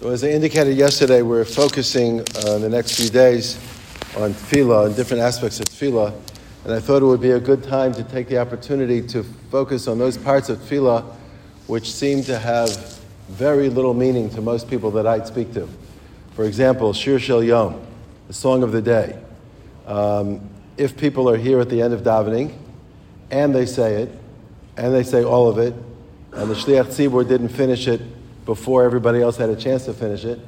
As I indicated yesterday, we're focusing uh, the next few days on tefillah and different aspects of tefillah, and I thought it would be a good time to take the opportunity to focus on those parts of tefillah which seem to have very little meaning to most people that I speak to. For example, Shir Shel Yom, the song of the day. Um, if people are here at the end of davening, and they say it, and they say all of it, and the Shliach Tzibur didn't finish it before everybody else had a chance to finish it,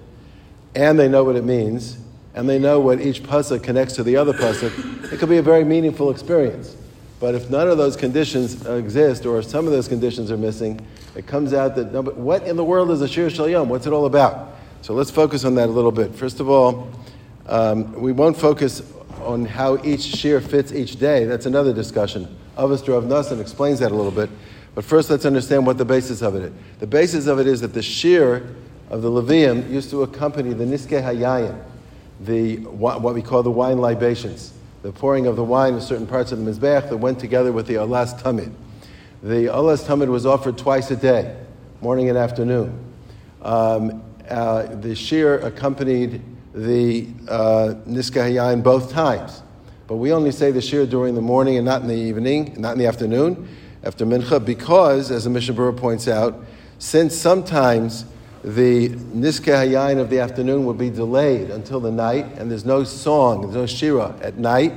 and they know what it means, and they know what each pasuk connects to the other pasuk, it could be a very meaningful experience. But if none of those conditions exist, or if some of those conditions are missing, it comes out that no, what in the world is a shir shel yom? What's it all about? So let's focus on that a little bit. First of all, um, we won't focus on how each shir fits each day. That's another discussion. Avastra of Nasan explains that a little bit. But first, let's understand what the basis of it is. The basis of it is that the shir of the Leviim used to accompany the Niske Hayayin, the, what we call the wine libations, the pouring of the wine in certain parts of the Mizbeach that went together with the Olas Tamid. The Olas Tamid was offered twice a day, morning and afternoon. Um, uh, the shir accompanied the uh, Niske Hayayin both times. But we only say the shir during the morning and not in the evening, not in the afternoon after mincha because, as the Mishnah Berurah points out, since sometimes the niske hayayin of the afternoon will be delayed until the night, and there's no song, there's no shira at night.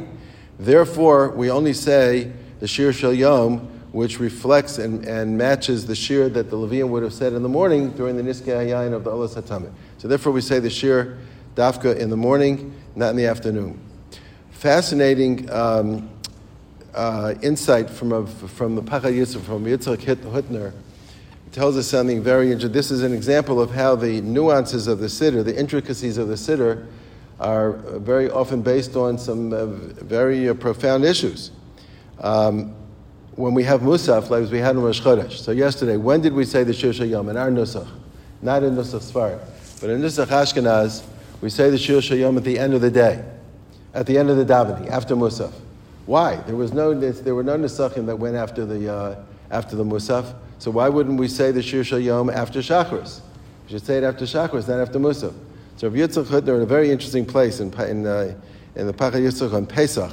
Therefore, we only say the shir shel yom, which reflects and, and matches the shir that the Leviim would have said in the morning during the niske hayayin of the olas hatamid. So therefore, we say the shir dafka in the morning, not in the afternoon. Fascinating. Um, uh, insight from, a, from the Pachad Yisuf, from Yitzhak Hutner. It tells us something very interesting. This is an example of how the nuances of the Siddur, the intricacies of the Siddur, are very often based on some uh, very uh, profound issues. Um, when we have Musaf, like we had in Rosh Chodesh. So yesterday, when did we say the Shir Yom? In our Nusach. Not in Nusach Sfard. But in Nusach Ashkenaz, we say the Shir Yom at the end of the day. At the end of the davening, after Musaf. Why? There, was no, there were no Nesachim that went after the, uh, after the Musaf. So why wouldn't we say the Shir Yom after Shacharis? We should say it after Shacharis, not after Musaf. So Rabbi Yitzchak Hutner, in a very interesting place in, in, uh, in the Pachad Yitzchak on Pesach,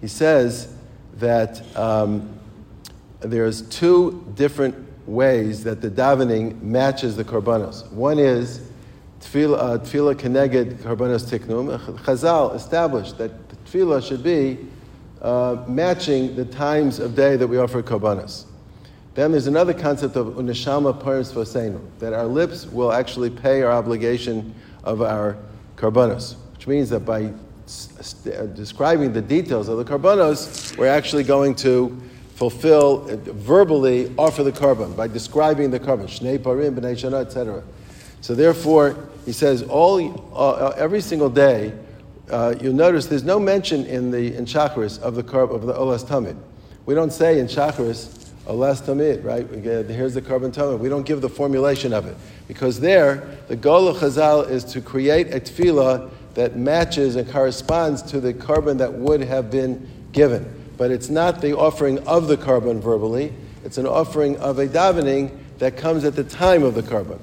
he says that um, there's two different ways that the davening matches the korbanos. One is tefillah, uh, tefillah keneged korbanos tiknum. Chazal established that the tefillah should be uh, matching the times of day that we offer korbanos. Then there's another concept of u'neshalma parim sefaseinu, that our lips will actually pay our obligation of our korbanos, which means that by st- uh, describing the details of the korbanos, we're actually going to fulfill, uh, verbally offer the korban by describing the korban, shnei parim, b'nei shana, etc. So therefore, he says all, uh, every single day, uh, you'll notice there's no mention in the in Shacharis of the carb of the Olas Tamid. We don't say in Shacharis Olas Tamid, right? Here's the korban Tamid. We don't give the formulation of it because there the goal of Chazal is to create a tefillah that matches and corresponds to the korban that would have been given. But it's not the offering of the korban verbally. It's an offering of a davening that comes at the time of the korban.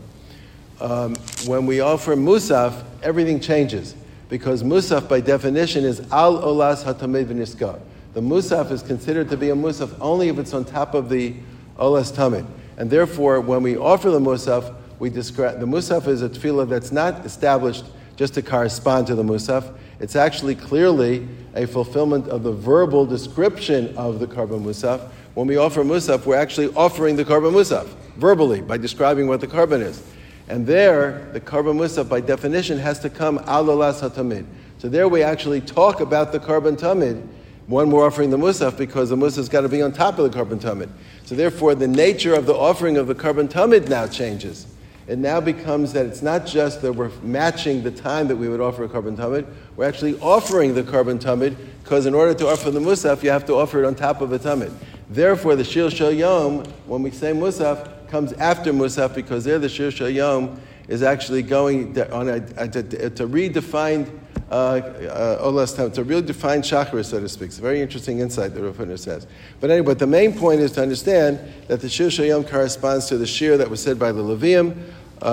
Um, when we offer musaf, everything changes because Musaf by definition is al olas hatamid v'niska. The Musaf is considered to be a Musaf only if it's on top of the olas tamid. And therefore, when we offer the Musaf, we describe the Musaf is a tefillah that's not established just to correspond to the Musaf. It's actually clearly a fulfillment of the verbal description of the korban Musaf. When we offer Musaf, we're actually offering the korban Musaf verbally by describing what the korban is. And there, the korban musaf, by definition, has to come alalas hatamid. So there we actually talk about the korban tamid when we're offering the musaf because the musaf's got to be on top of the korban tamid. So therefore, the nature of the offering of the korban tamid now changes. It now becomes that it's not just that we're matching the time that we would offer a korban tamid, we're actually offering the korban tamid because in order to offer the musaf, you have to offer it on top of the tamid. Therefore, the shir shel yom, when we say musaf, comes after Musaf because there the Shir Shayom is actually going on a, a, to redefine uh, uh, Olas to really define Chakra, so to speak. It's a very interesting insight that Rav says. But anyway, but the main point is to understand that the Shir Shayom corresponds to the Shir that was said by the Leviim uh,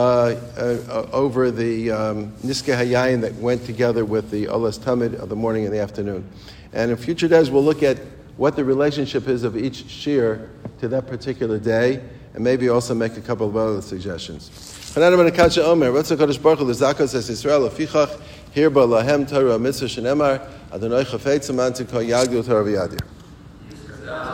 uh, over the um, Niske Hayayin that went together with the Olas Tamid of the morning and the afternoon. And in future days, we'll look at what the relationship is of each shir to that particular day, and maybe also make a couple of other suggestions. Lahem Torah Mitzvah Shenemar, Adonai Chafetz Yagdil Torah V'yadir.